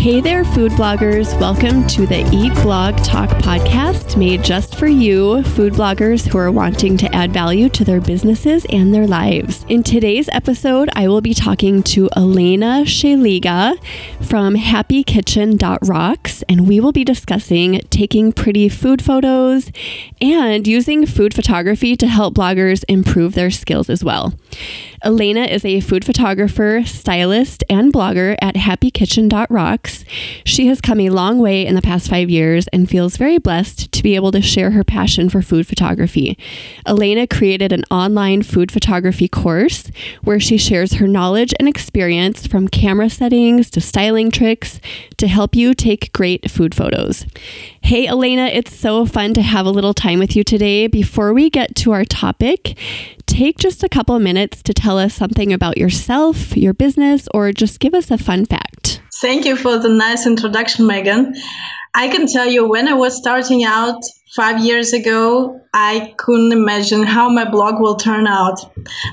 Hey there, food bloggers. Welcome to the Eat Blog Talk podcast made just for you, food bloggers who are wanting to add value to their businesses and their lives. In today's episode, I will be talking to Elena Shaliga from happykitchen.rocks, and we will be discussing taking pretty food photos and using food photography to help bloggers improve their skills as well. Elena is a food photographer, stylist, and blogger at happykitchen.rocks. She has come a long way in the past five years and feels very blessed to be able to share her passion for food photography. Elena created an online food photography course where she shares her knowledge and experience from camera settings to styling tricks to help you take great food photos. Hey, Elena, it's so fun to have a little time with you today. Before we get to our topic, take just a couple of minutes to tell us something about yourself, your business, or just give us a fun fact. Thank you for the nice introduction, Megan. I can tell you when I was starting out five years ago, I couldn't imagine how my blog will turn out.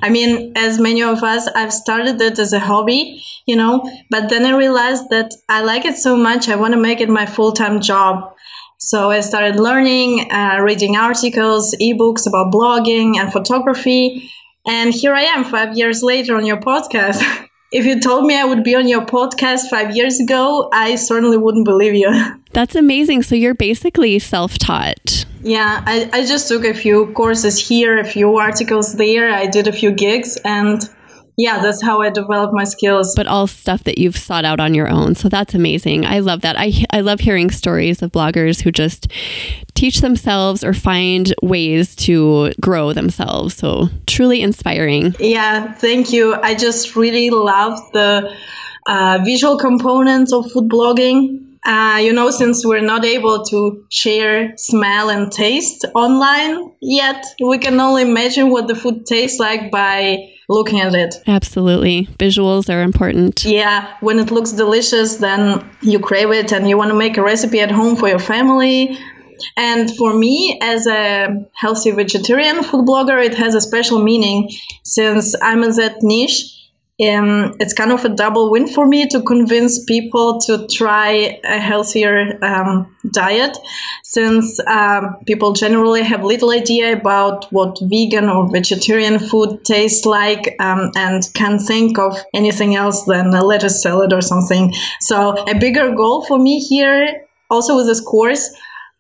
I mean, as many of us, I've started it as a hobby, you know, but then I realized that I like it so much, I want to make it my full time job. So I started learning, uh, reading articles, ebooks about blogging and photography. And here I am five years later on your podcast. if you told me I would be on your podcast five years ago, I certainly wouldn't believe you. That's amazing. So you're basically self taught. Yeah, I, I just took a few courses here, a few articles there. I did a few gigs, and yeah, that's how I developed my skills. But all stuff that you've sought out on your own. So that's amazing. I love that. I, I love hearing stories of bloggers who just teach themselves or find ways to grow themselves. So truly inspiring. Yeah, thank you. I just really love the uh, visual components of food blogging. Uh, you know, since we're not able to share smell and taste online yet, we can only imagine what the food tastes like by looking at it. Absolutely. Visuals are important. Yeah. When it looks delicious, then you crave it and you want to make a recipe at home for your family. And for me, as a healthy vegetarian food blogger, it has a special meaning since I'm in that niche um, it's kind of a double win for me to convince people to try a healthier um, diet since um, people generally have little idea about what vegan or vegetarian food tastes like um, and can't think of anything else than a lettuce salad or something. So a bigger goal for me here also with this course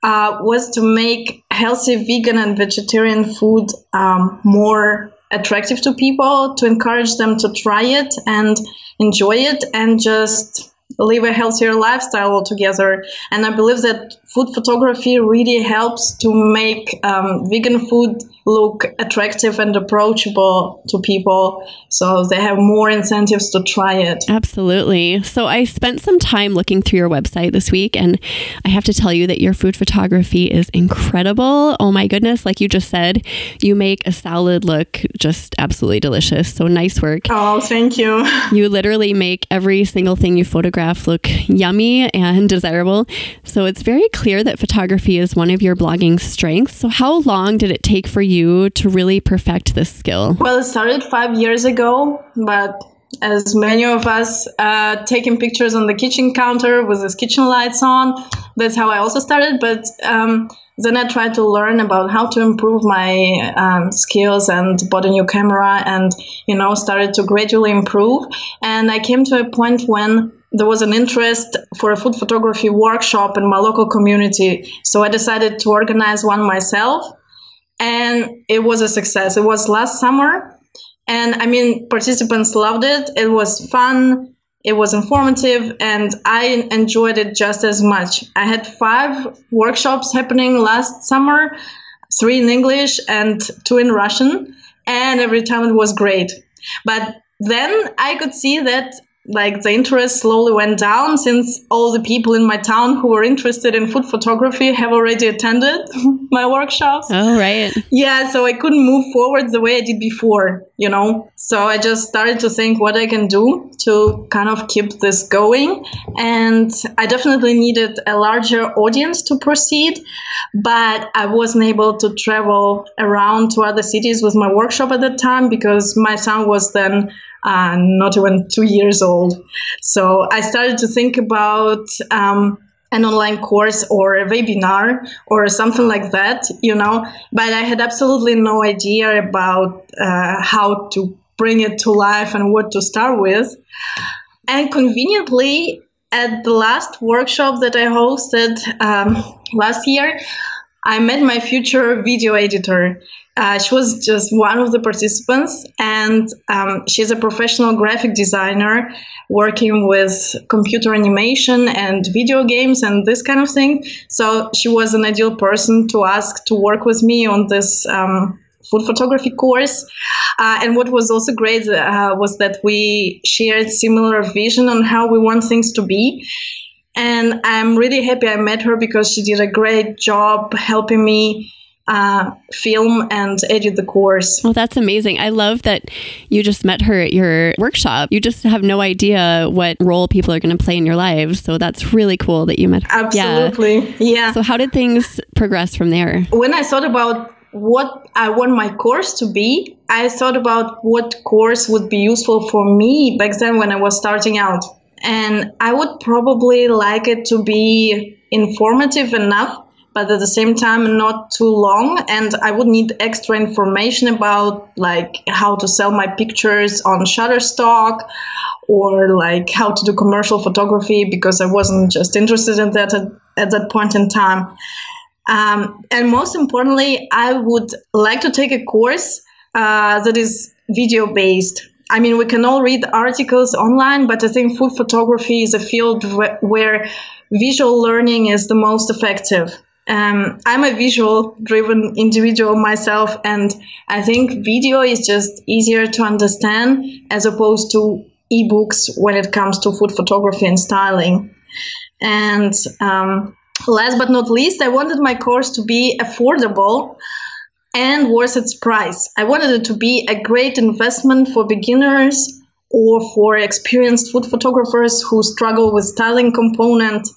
uh, was to make healthy vegan and vegetarian food um, more attractive to people, to encourage them to try it and enjoy it and just live a healthier lifestyle altogether. And I believe that food photography really helps to make um, vegan food look attractive and approachable to people so they have more incentives to try it. Absolutely. So I spent some time looking through your website this week and I have to tell you that your food photography is incredible. Oh my goodness, like you just said, you make a salad look just absolutely delicious. So nice work. Oh, thank you. You literally make every single thing you photograph look yummy and desirable. So it's very clear that photography is one of your blogging strengths. So how long did it take for you you to really perfect this skill? Well, it started five years ago, but as many of us uh, taking pictures on the kitchen counter with the kitchen lights on. That's how I also started. But um, then I tried to learn about how to improve my um, skills and bought a new camera and, you know, started to gradually improve. And I came to a point when there was an interest for a food photography workshop in my local community. So I decided to organize one myself and it was a success. It was last summer, and I mean, participants loved it. It was fun, it was informative, and I enjoyed it just as much. I had five workshops happening last summer three in English and two in Russian, and every time it was great. But then I could see that like the interest slowly went down since all the people in my town who were interested in food photography have already attended my workshops. Oh, right. Yeah, so I couldn't move forward the way I did before, you know. So I just started to think what I can do to kind of keep this going. And I definitely needed a larger audience to proceed, but I wasn't able to travel around to other cities with my workshop at that time because my son was then uh, not even two years old. So I started to think about um, an online course or a webinar or something like that, you know, but I had absolutely no idea about uh, how to bring it to life and what to start with. And conveniently, at the last workshop that I hosted um, last year, I met my future video editor. Uh, she was just one of the participants, and um, she's a professional graphic designer working with computer animation and video games and this kind of thing. So she was an ideal person to ask to work with me on this um, food photography course. Uh, and what was also great uh, was that we shared similar vision on how we want things to be. And I'm really happy I met her because she did a great job helping me uh, film and edit the course. Well, that's amazing. I love that you just met her at your workshop. You just have no idea what role people are going to play in your lives. So that's really cool that you met her. Absolutely. Yeah. yeah. So, how did things progress from there? When I thought about what I want my course to be, I thought about what course would be useful for me back then when I was starting out. And I would probably like it to be informative enough, but at the same time not too long. And I would need extra information about like how to sell my pictures on Shutterstock or like how to do commercial photography because I wasn't just interested in that at, at that point in time. Um, and most importantly, I would like to take a course uh, that is video based. I mean, we can all read articles online, but I think food photography is a field wh- where visual learning is the most effective. Um, I'm a visual driven individual myself, and I think video is just easier to understand as opposed to ebooks when it comes to food photography and styling. And um, last but not least, I wanted my course to be affordable and worth its price. I wanted it to be a great investment for beginners or for experienced food photographers who struggle with styling component.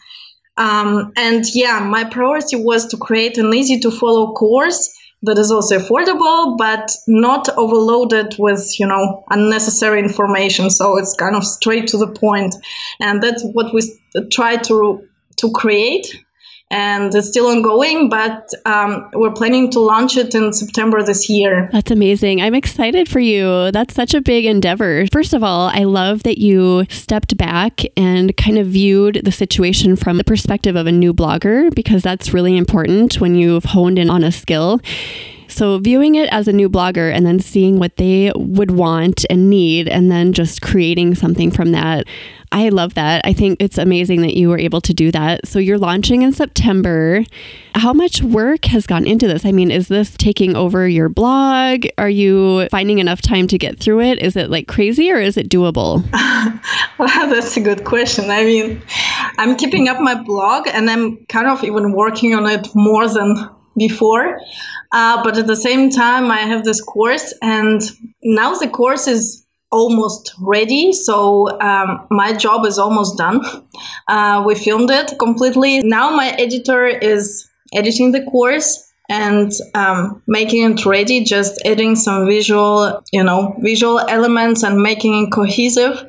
Um, and yeah, my priority was to create an easy to follow course that is also affordable but not overloaded with you know unnecessary information so it's kind of straight to the point and that's what we try to to create and it's still ongoing, but um, we're planning to launch it in September this year. That's amazing. I'm excited for you. That's such a big endeavor. First of all, I love that you stepped back and kind of viewed the situation from the perspective of a new blogger because that's really important when you've honed in on a skill. So, viewing it as a new blogger and then seeing what they would want and need, and then just creating something from that. I love that. I think it's amazing that you were able to do that. So you're launching in September. How much work has gone into this? I mean, is this taking over your blog? Are you finding enough time to get through it? Is it like crazy or is it doable? well, that's a good question. I mean, I'm keeping up my blog and I'm kind of even working on it more than before. Uh, but at the same time, I have this course, and now the course is almost ready. So um, my job is almost done. Uh, we filmed it completely. Now my editor is editing the course and um, making it ready, just adding some visual, you know, visual elements and making it cohesive.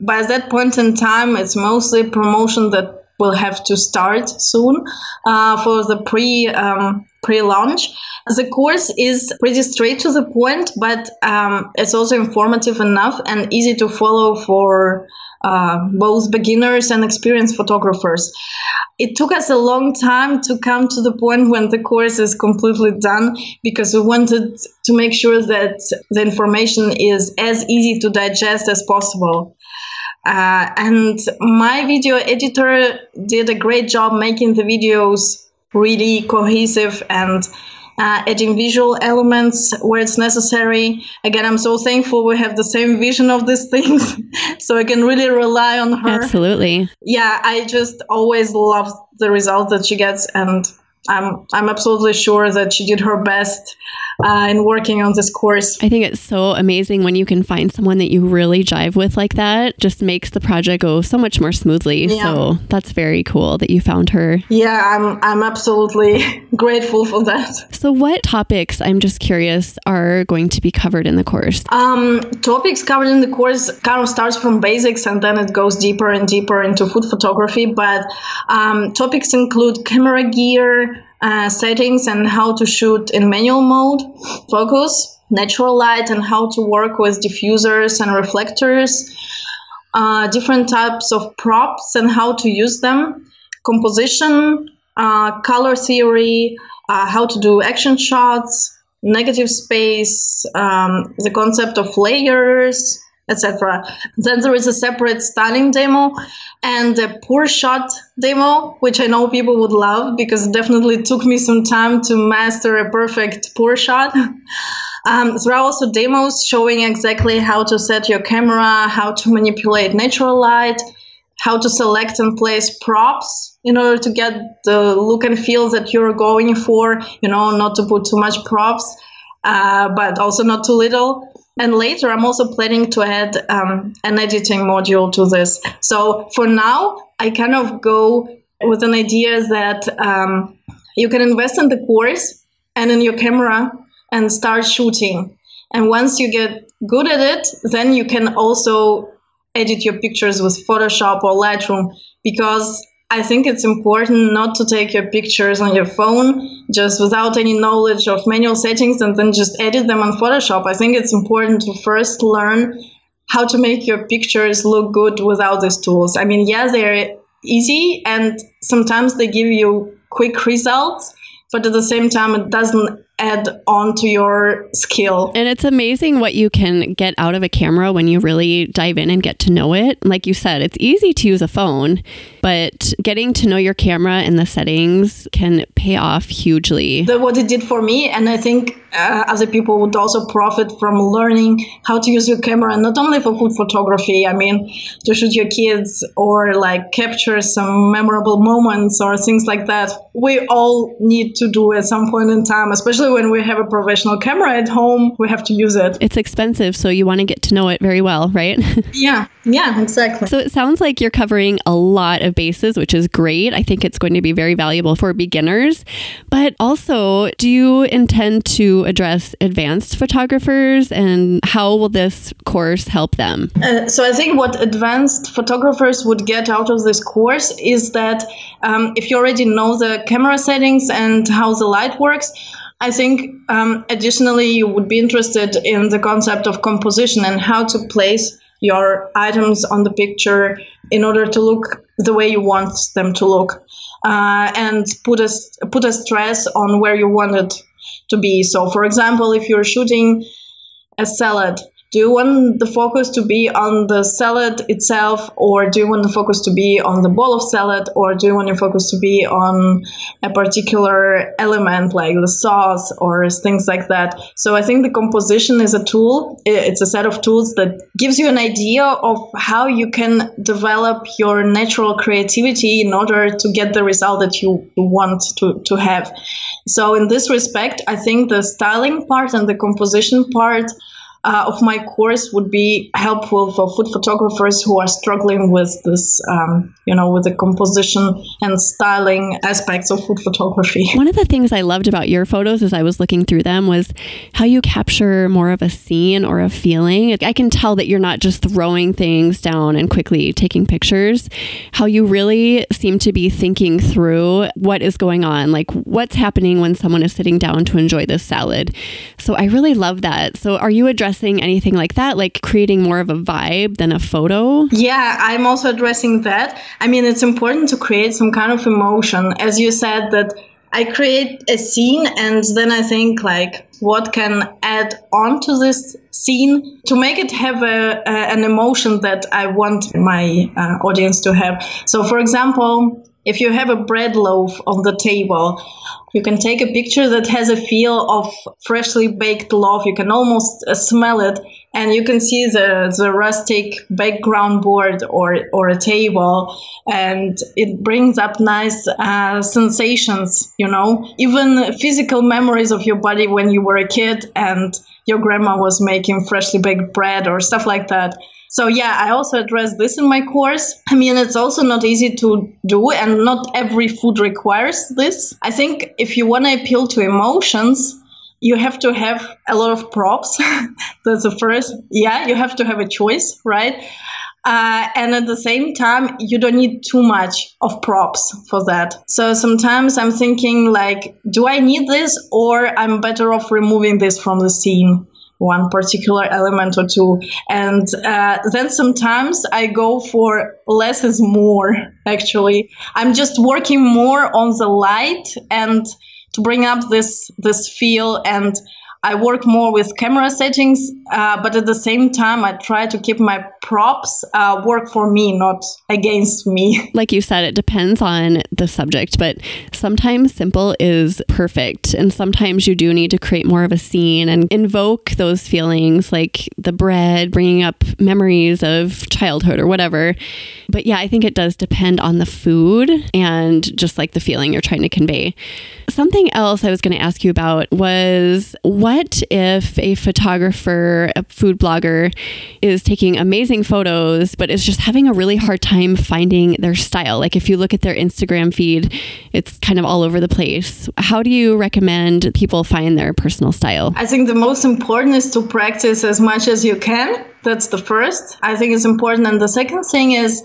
By that point in time, it's mostly promotion that will have to start soon uh, for the pre um, pre-launch. The course is pretty straight to the point, but um, it's also informative enough and easy to follow for uh, both beginners and experienced photographers. It took us a long time to come to the point when the course is completely done because we wanted to make sure that the information is as easy to digest as possible. Uh, and my video editor did a great job making the videos really cohesive and uh, adding visual elements where it's necessary. Again, I'm so thankful we have the same vision of these things, so I can really rely on her. Absolutely. Yeah, I just always love the result that she gets, and I'm I'm absolutely sure that she did her best uh, in working on this course. I think it's so amazing when you can find someone that you really jive with like that. Just makes the project go so much more smoothly. Yeah. So that's very cool that you found her. Yeah, I'm I'm absolutely grateful for that. So what topics I'm just curious are going to be covered in the course? Um, topics covered in the course kind of starts from basics and then it goes deeper and deeper into food photography. But um, topics include camera gear, uh, settings, and how to shoot in manual mode, focus, natural light, and how to work with diffusers and reflectors, uh, different types of props and how to use them, composition, uh, color theory, uh, how to do action shots, negative space, um, the concept of layers, etc. Then there is a separate styling demo and a pour shot demo, which I know people would love because it definitely took me some time to master a perfect pour shot. Um, there are also demos showing exactly how to set your camera, how to manipulate natural light, how to select and place props in order to get the look and feel that you're going for, you know, not to put too much props, uh, but also not too little. And later, I'm also planning to add um, an editing module to this. So for now, I kind of go with an idea that um, you can invest in the course and in your camera and start shooting. And once you get good at it, then you can also edit your pictures with Photoshop or Lightroom because I think it's important not to take your pictures on your phone just without any knowledge of manual settings and then just edit them on Photoshop. I think it's important to first learn how to make your pictures look good without these tools. I mean, yeah, they're easy and sometimes they give you quick results, but at the same time, it doesn't add on to your skill. And it's amazing what you can get out of a camera when you really dive in and get to know it. Like you said, it's easy to use a phone, but getting to know your camera and the settings can pay off hugely. The, what it did for me, and I think uh, other people would also profit from learning how to use your camera, not only for food photography, I mean, to shoot your kids or like capture some memorable moments or things like that. We all need to do at some point in time, especially when we have a professional camera at home, we have to use it. It's expensive, so you want to get to know it very well, right? yeah, yeah, exactly. So it sounds like you're covering a lot of bases, which is great. I think it's going to be very valuable for beginners. But also, do you intend to address advanced photographers and how will this course help them? Uh, so I think what advanced photographers would get out of this course is that um, if you already know the camera settings and how the light works, I think um, additionally you would be interested in the concept of composition and how to place your items on the picture in order to look the way you want them to look uh, and put a, put a stress on where you want it to be. So, for example, if you're shooting a salad, do you want the focus to be on the salad itself, or do you want the focus to be on the bowl of salad, or do you want your focus to be on a particular element like the sauce or things like that? So I think the composition is a tool. It's a set of tools that gives you an idea of how you can develop your natural creativity in order to get the result that you want to, to have. So in this respect, I think the styling part and the composition part uh, of my course would be helpful for food photographers who are struggling with this, um, you know, with the composition and styling aspects of food photography. One of the things I loved about your photos as I was looking through them was how you capture more of a scene or a feeling. I can tell that you're not just throwing things down and quickly taking pictures, how you really seem to be thinking through what is going on, like what's happening when someone is sitting down to enjoy this salad. So I really love that. So are you addressing addressing anything like that, like creating more of a vibe than a photo? Yeah, I'm also addressing that. I mean, it's important to create some kind of emotion. As you said, that I create a scene and then I think like what can add on to this scene to make it have a, a an emotion that I want my uh, audience to have. So, for example, if you have a bread loaf on the table, you can take a picture that has a feel of freshly baked loaf. You can almost uh, smell it, and you can see the, the rustic background board or, or a table, and it brings up nice uh, sensations, you know, even physical memories of your body when you were a kid and your grandma was making freshly baked bread or stuff like that. So yeah, I also address this in my course. I mean, it's also not easy to do and not every food requires this. I think if you want to appeal to emotions, you have to have a lot of props. That's the first. Yeah, you have to have a choice, right? Uh, and at the same time, you don't need too much of props for that. So sometimes I'm thinking like, do I need this or I'm better off removing this from the scene? One particular element or two. And uh, then sometimes I go for less is more, actually. I'm just working more on the light and to bring up this this feel and I work more with camera settings, uh, but at the same time, I try to keep my props uh, work for me, not against me. Like you said, it depends on the subject, but sometimes simple is perfect. And sometimes you do need to create more of a scene and invoke those feelings like the bread, bringing up memories of childhood or whatever. But yeah, I think it does depend on the food and just like the feeling you're trying to convey. Something else I was going to ask you about was what if a photographer, a food blogger, is taking amazing photos, but is just having a really hard time finding their style? Like if you look at their Instagram feed, it's kind of all over the place. How do you recommend people find their personal style? I think the most important is to practice as much as you can that's the first. I think it's important. And the second thing is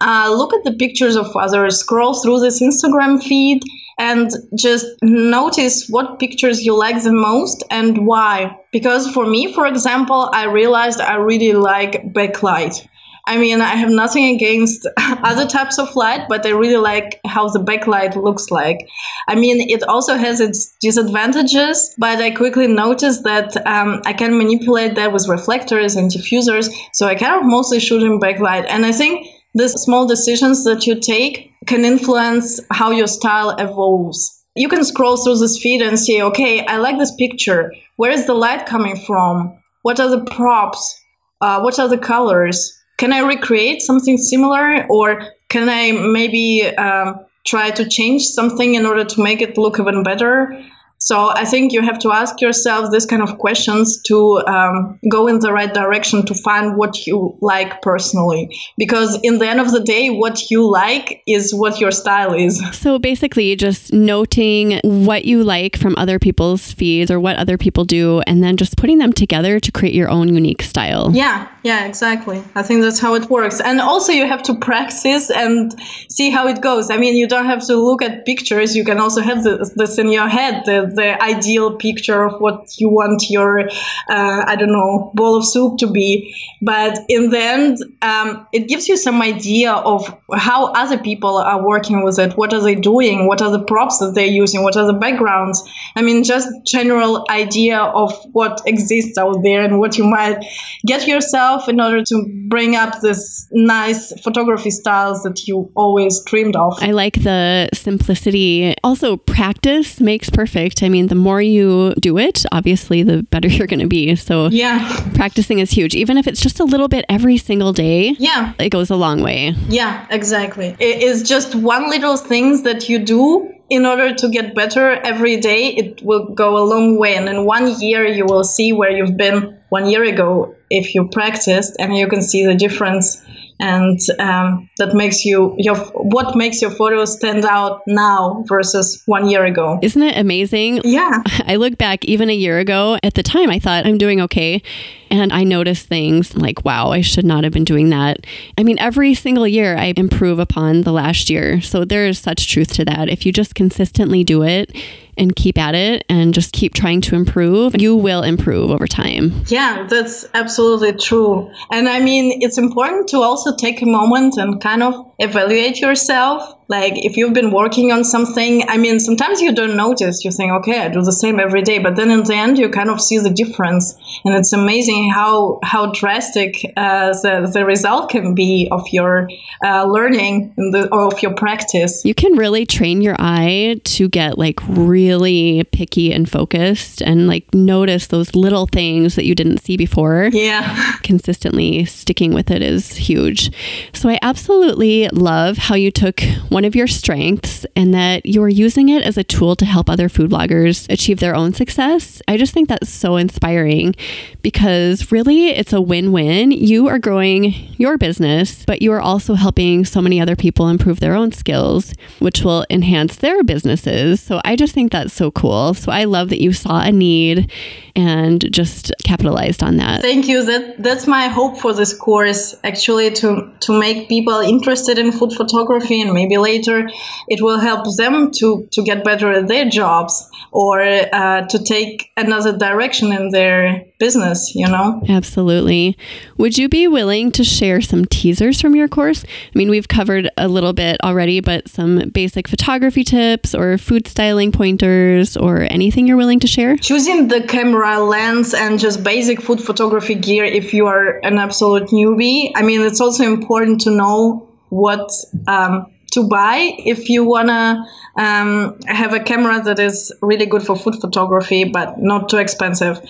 uh, look at the pictures of others, scroll through this Instagram feed, and just notice what pictures you like the most and why. Because for me, for example, I realized I really like backlight. I mean, I have nothing against other types of light, but I really like how the backlight looks like. I mean, it also has its disadvantages, but I quickly noticed that um, I can manipulate that with reflectors and diffusers, so I kind of mostly shoot in backlight. And I think these small decisions that you take can influence how your style evolves. You can scroll through this feed and see, okay, I like this picture. Where is the light coming from? What are the props? Uh, what are the colors? can I recreate something similar or can I maybe um, try to change something in order to make it look even better? So I think you have to ask yourself this kind of questions to um, go in the right direction to find what you like personally. Because in the end of the day, what you like is what your style is. So basically, just noting what you like from other people's feeds or what other people do, and then just putting them together to create your own unique style. Yeah, yeah, exactly. I think that's how it works. And also, you have to practice and see how it goes. I mean, you don't have to look at pictures. You can also have this, this in your head, the, the ideal picture of what you want your, uh, I don't know, bowl of soup to be. But in the end, um, it gives you some idea of how other people are working with it. What are they doing? What are the props that they're using? What are the backgrounds? I mean, just general idea of what exists out there and what you might get yourself in order to bring up this nice photography styles that you always dreamed of. I like the simplicity. Also, practice makes perfect. I mean, the more you do it, obviously, the better you're going to be. So, yeah, practicing is huge. Even if it's just a little bit every single day, yeah, it goes a long way. Yeah, exactly. It is just one little things that you do in order to get better every day, it will go a long way. And in one year, you will see where you've been one year ago if you practiced, and you can see the difference and um, that makes you your what makes your photos stand out now versus one year ago. Isn't it amazing? Yeah. I look back even a year ago at the time i thought i'm doing okay. And i notice things like wow i should not have been doing that. I mean every single year i improve upon the last year. So there is such truth to that. If you just consistently do it and keep at it and just keep trying to improve, you will improve over time. Yeah, that's absolutely true. And I mean, it's important to also take a moment and kind of evaluate yourself like if you've been working on something i mean sometimes you don't notice. You think okay i do the same every day. But then in the end you kind of see the difference. And it's amazing how how drastic uh, the, the result can be of your uh, learning the, or of your practice. You can really train your eye to get like really picky and focused and like notice those little things that you didn't see before. Yeah. Consistently sticking with it is huge. So i absolutely love how you took one of your strengths and that you're using it as a tool to help other food bloggers achieve their own success. I just think that's so inspiring because really it's a win win. You are growing your business, but you are also helping so many other people improve their own skills, which will enhance their businesses. So I just think that's so cool. So I love that you saw a need and just capitalized on that. Thank you. That that's my hope for this course actually to to make people interested in food photography and maybe later it will help them to to get better at their jobs or uh, to take another direction in their business, you know? Absolutely. Would you be willing to share some teasers from your course? I mean, we've covered a little bit already, but some basic photography tips or food styling pointers or anything you're willing to share? Choosing the camera lens and just basic food photography gear if you are an absolute newbie. I mean, it's also important to know what. Um, to buy if you wanna um, have a camera that is really good for food photography but not too expensive.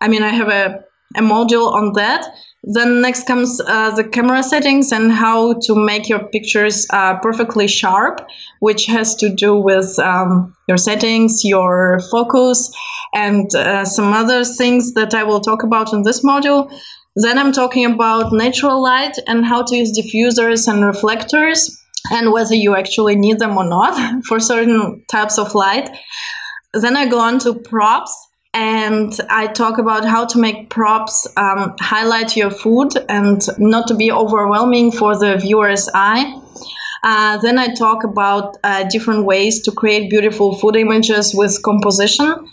I mean, I have a, a module on that. Then next comes uh, the camera settings and how to make your pictures uh, perfectly sharp, which has to do with um, your settings, your focus, and uh, some other things that I will talk about in this module. Then I'm talking about natural light and how to use diffusers and reflectors and whether you actually need them or not for certain types of light. Then I go on to props and I talk about how to make props um, highlight your food and not to be overwhelming for the viewer's eye. Uh, then I talk about uh, different ways to create beautiful food images with composition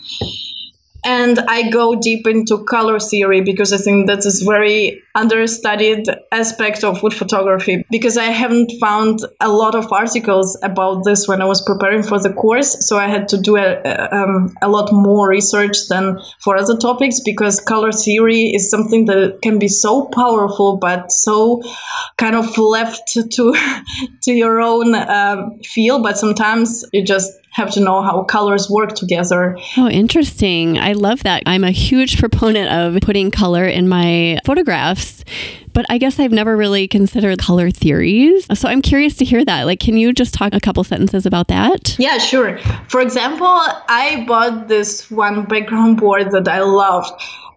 and I go deep into color theory because I think that is very understudied aspect of food photography. Because I haven't found a lot of articles about this when I was preparing for the course so I had to do a, um, a lot more research than for other topics because color theory is something that can be so powerful but so kind of left to to your own um, feel. But sometimes you just have to know how colors work together. Oh, interesting. I love that. I'm a huge proponent of putting color in my photographs but I guess I've never really considered color theories. So I'm curious to hear that. Like, can you just talk a couple sentences about that? Yeah, sure. For example, I bought this one background board that I loved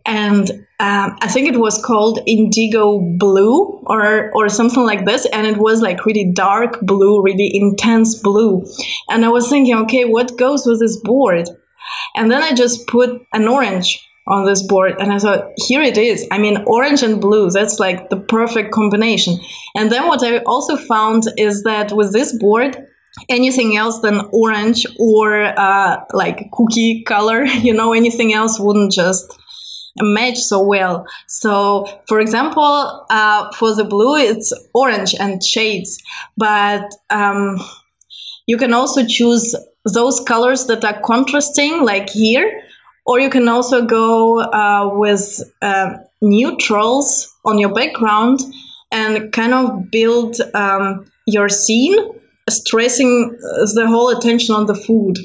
and um, I think it was called Indigo Blue or or something like this, and it was like really dark blue, really intense blue. And I was thinking, okay, what goes with this board? And then I just put an orange on this board, and I thought, here it is. I mean, orange and blue, that's like the perfect combination. And then what I also found is that with this board, anything else than orange or uh, like cookie color, you know, anything else wouldn't just match so well. So, for example, uh, for the blue, it's orange and shades, but um, you can also choose those colors that are contrasting, like here, or you can also go uh, with uh, neutrals on your background and kind of build um, your scene, stressing the whole attention on the food.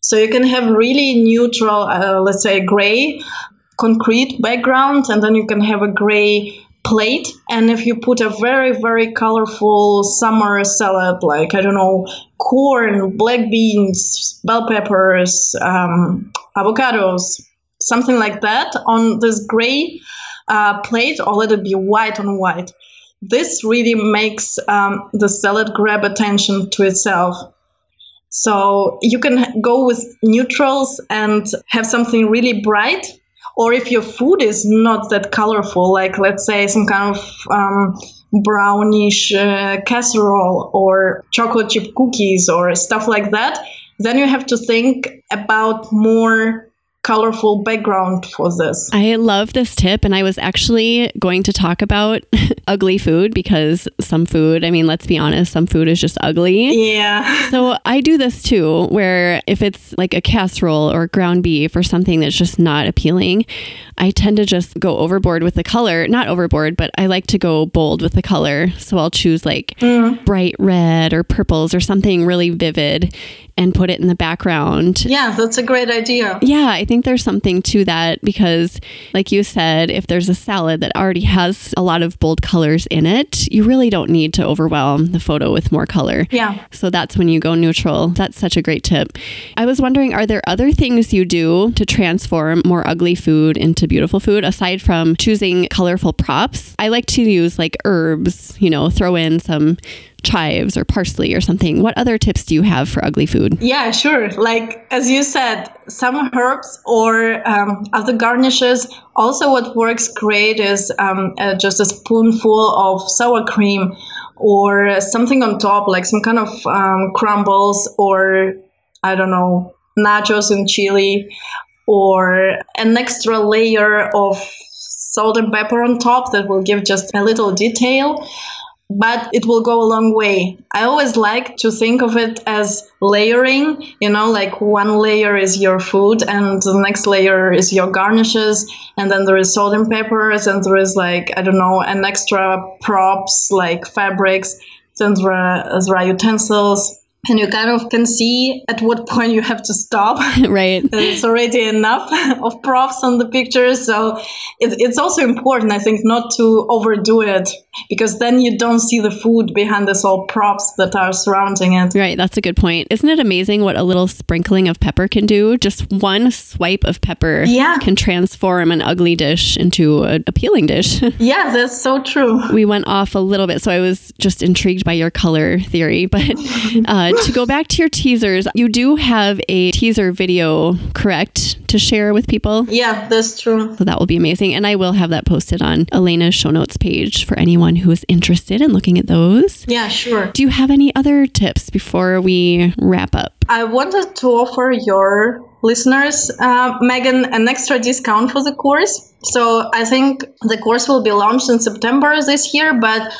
So you can have really neutral, uh, let's say gray, concrete background and then you can have a gray plate. And if you put a very very colorful summer salad like i don't know corn black beans bell peppers um, avocados something like that on this gray uh, plate or let it be white on white this really makes um, the salad grab attention to itself. So you can go with neutrals and have something really bright or if your food is not that colorful, like let's say some kind of um, brownish uh, casserole or chocolate chip cookies or stuff like that, then you have to think about more colorful background for this. I love this tip. And I was actually going to talk about ugly food because some food, I mean, let's be honest, some food is just ugly. Yeah. So I do this too, where if it's like a casserole or ground beef or something that's just not appealing, I tend to just go overboard with the color. Not overboard, but I like to go bold with the color. So I'll choose like mm. bright red or purples or something really vivid and put it in the background. Yeah, that's a great idea. Yeah, I think there's something to that because, like you said, if there's a salad that already has a lot of bold colors in it, you really don't need to overwhelm the photo with more color. Yeah. So that's when you go neutral. That's such a great tip. I was wondering, are there other things you do to transform more ugly food into beautiful food aside from choosing colorful props? I like to use like herbs, you know, throw in some chives or parsley or something. What other tips do you have for ugly food? Yeah, sure. Like as you said, some herbs or um, other garnishes. Also, what works great is um, uh, just a spoonful of sour cream or something on top, like some kind of um, crumbles or I don't know, nachos and chili, or an extra layer of salt and pepper on top that will give just a little detail but it will go a long way. I always like to think of it as layering, you know, like one layer is your food and the next layer is your garnishes and then there is salt and peppers and there is like, I don't know, an extra props like fabrics, then there are, there are utensils and you kind of can see at what point you have to stop. right. it's already enough of props on the pictures. So it, it's also important, I think, not to overdo it because then you don't see the food behind this all props that are surrounding it. Right. That's a good point. Isn't it amazing what a little sprinkling of pepper can do? Just one swipe of pepper yeah. can transform an ugly dish into an appealing dish. yeah, that's so true. We went off a little bit. So I was just intrigued by your color theory. But uh, to go back to your teasers, you do have a teaser video, correct, to share with people? Yeah, that's true. So that will be amazing. And I will have that posted on Elena's show notes page for anyone who is interested in looking at those. Yeah, sure. Do you have any other tips before we wrap up? I wanted to offer your listeners, uh, Megan, an extra discount for the course. So I think the course will be launched in September this year, but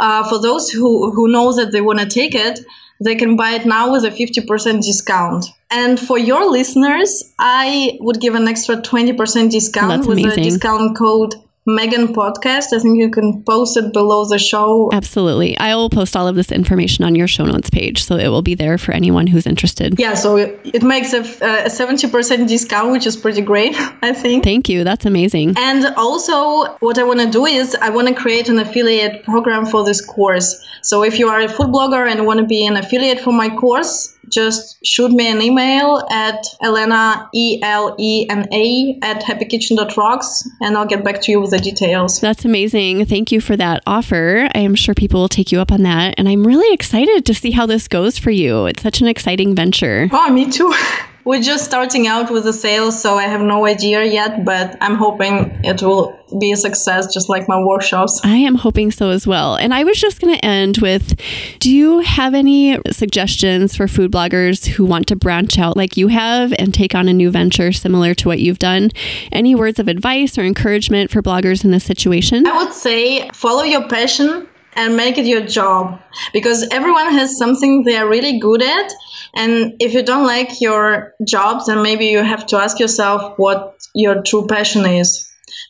uh, for those who, who know that they want to take it, they can buy it now with a 50% discount. And for your listeners, I would give an extra 20% discount with amazing. the discount code Megan podcast. I think you can post it below the show. Absolutely. I will post all of this information on your show notes page, so it will be there for anyone who's interested. Yeah, so it, it makes a, a 70% discount, which is pretty great, I think. Thank you. That's amazing. And also, what I want to do is I want to create an affiliate program for this course. So if you are a food blogger and want to be an affiliate for my course, just shoot me an email at Elena, E L E N A, at happykitchen.rocks, and I'll get back to you with the details. That's amazing. Thank you for that offer. I am sure people will take you up on that. And I'm really excited to see how this goes for you. It's such an exciting venture. Oh, me too. We're just starting out with the sales, so I have no idea yet, but I'm hoping it will be a success, just like my workshops. I am hoping so as well. And I was just going to end with do you have any suggestions for food bloggers who want to branch out like you have and take on a new venture similar to what you've done? Any words of advice or encouragement for bloggers in this situation? I would say follow your passion and make it your job because everyone has something they're really good at and if you don't like your job then maybe you have to ask yourself what your true passion is.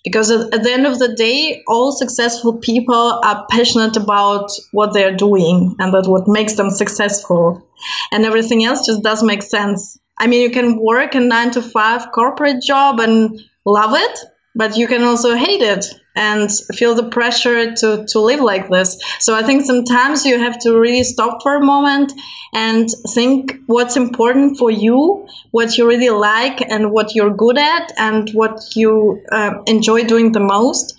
Because at the end of the day all successful people are passionate about what they're doing and that what makes them successful. And everything else just does make sense. I mean you can work a 9 to 5 corporate job and love it but you can also hate it and feel the pressure to, to live like this. So I think sometimes you have to really stop for a moment and think what's important for you, what you really like, and what you're good at, and what you uh, enjoy doing the most,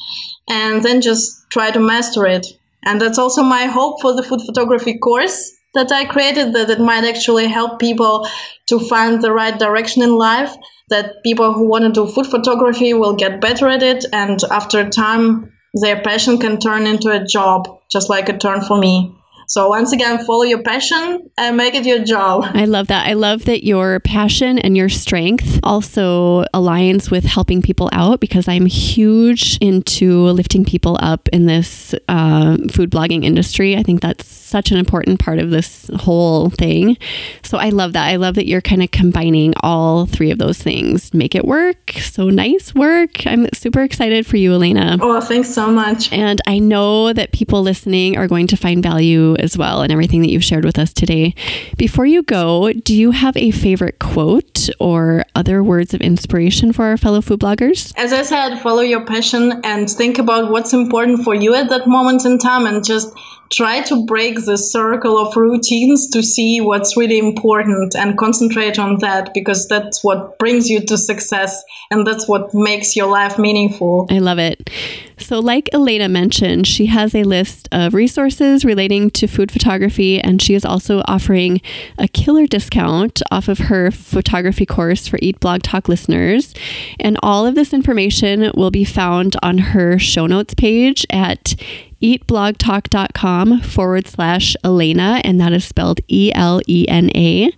and then just try to master it. And that's also my hope for the food photography course that I created that it might actually help people to find the right direction in life that people who want to do food photography will get better at it and after time their passion can turn into a job just like it turned for me So once again, follow your passion and make it your job. I love that. I love that your passion and your strength also aligns with helping people out because I'm huge into lifting people up in this uh, food blogging industry. I think that's such an important part of this whole thing. So I love that. I love that you're kind of combining all three of those things. Make it work. So nice work. I'm super excited for you, Elena. Oh, thanks so much. And I know that people listening are going to find value as well and everything that you've shared with us today. Before you go, do you have a favorite quote or other words of inspiration for our fellow food bloggers? As I said, follow your passion and think about what's important for you at that moment in time and just try to break the circle of routines to see what's really important and concentrate on that because that's what brings you to success and that's what makes your life meaningful. I love it. So, like Elena mentioned, she has a list of resources relating to food photography, and she is also offering a killer discount off of her photography course for Eat Blog Talk listeners. And all of this information will be found on her show notes page at eatblogtalk.com forward slash Elena, and that is spelled E L E N A.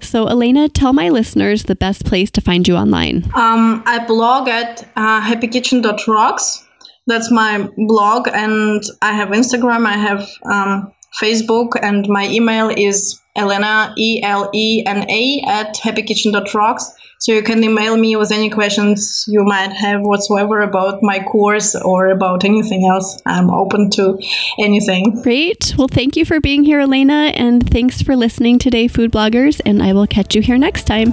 So, Elena, tell my listeners the best place to find you online. Um, I blog at uh, happykitchen.rocks. That's my blog, and I have Instagram, I have um, Facebook, and my email is Elena, E L E N A, at happykitchen.rocks. So you can email me with any questions you might have whatsoever about my course or about anything else. I'm open to anything. Great. Well, thank you for being here, Elena, and thanks for listening today, food bloggers, and I will catch you here next time.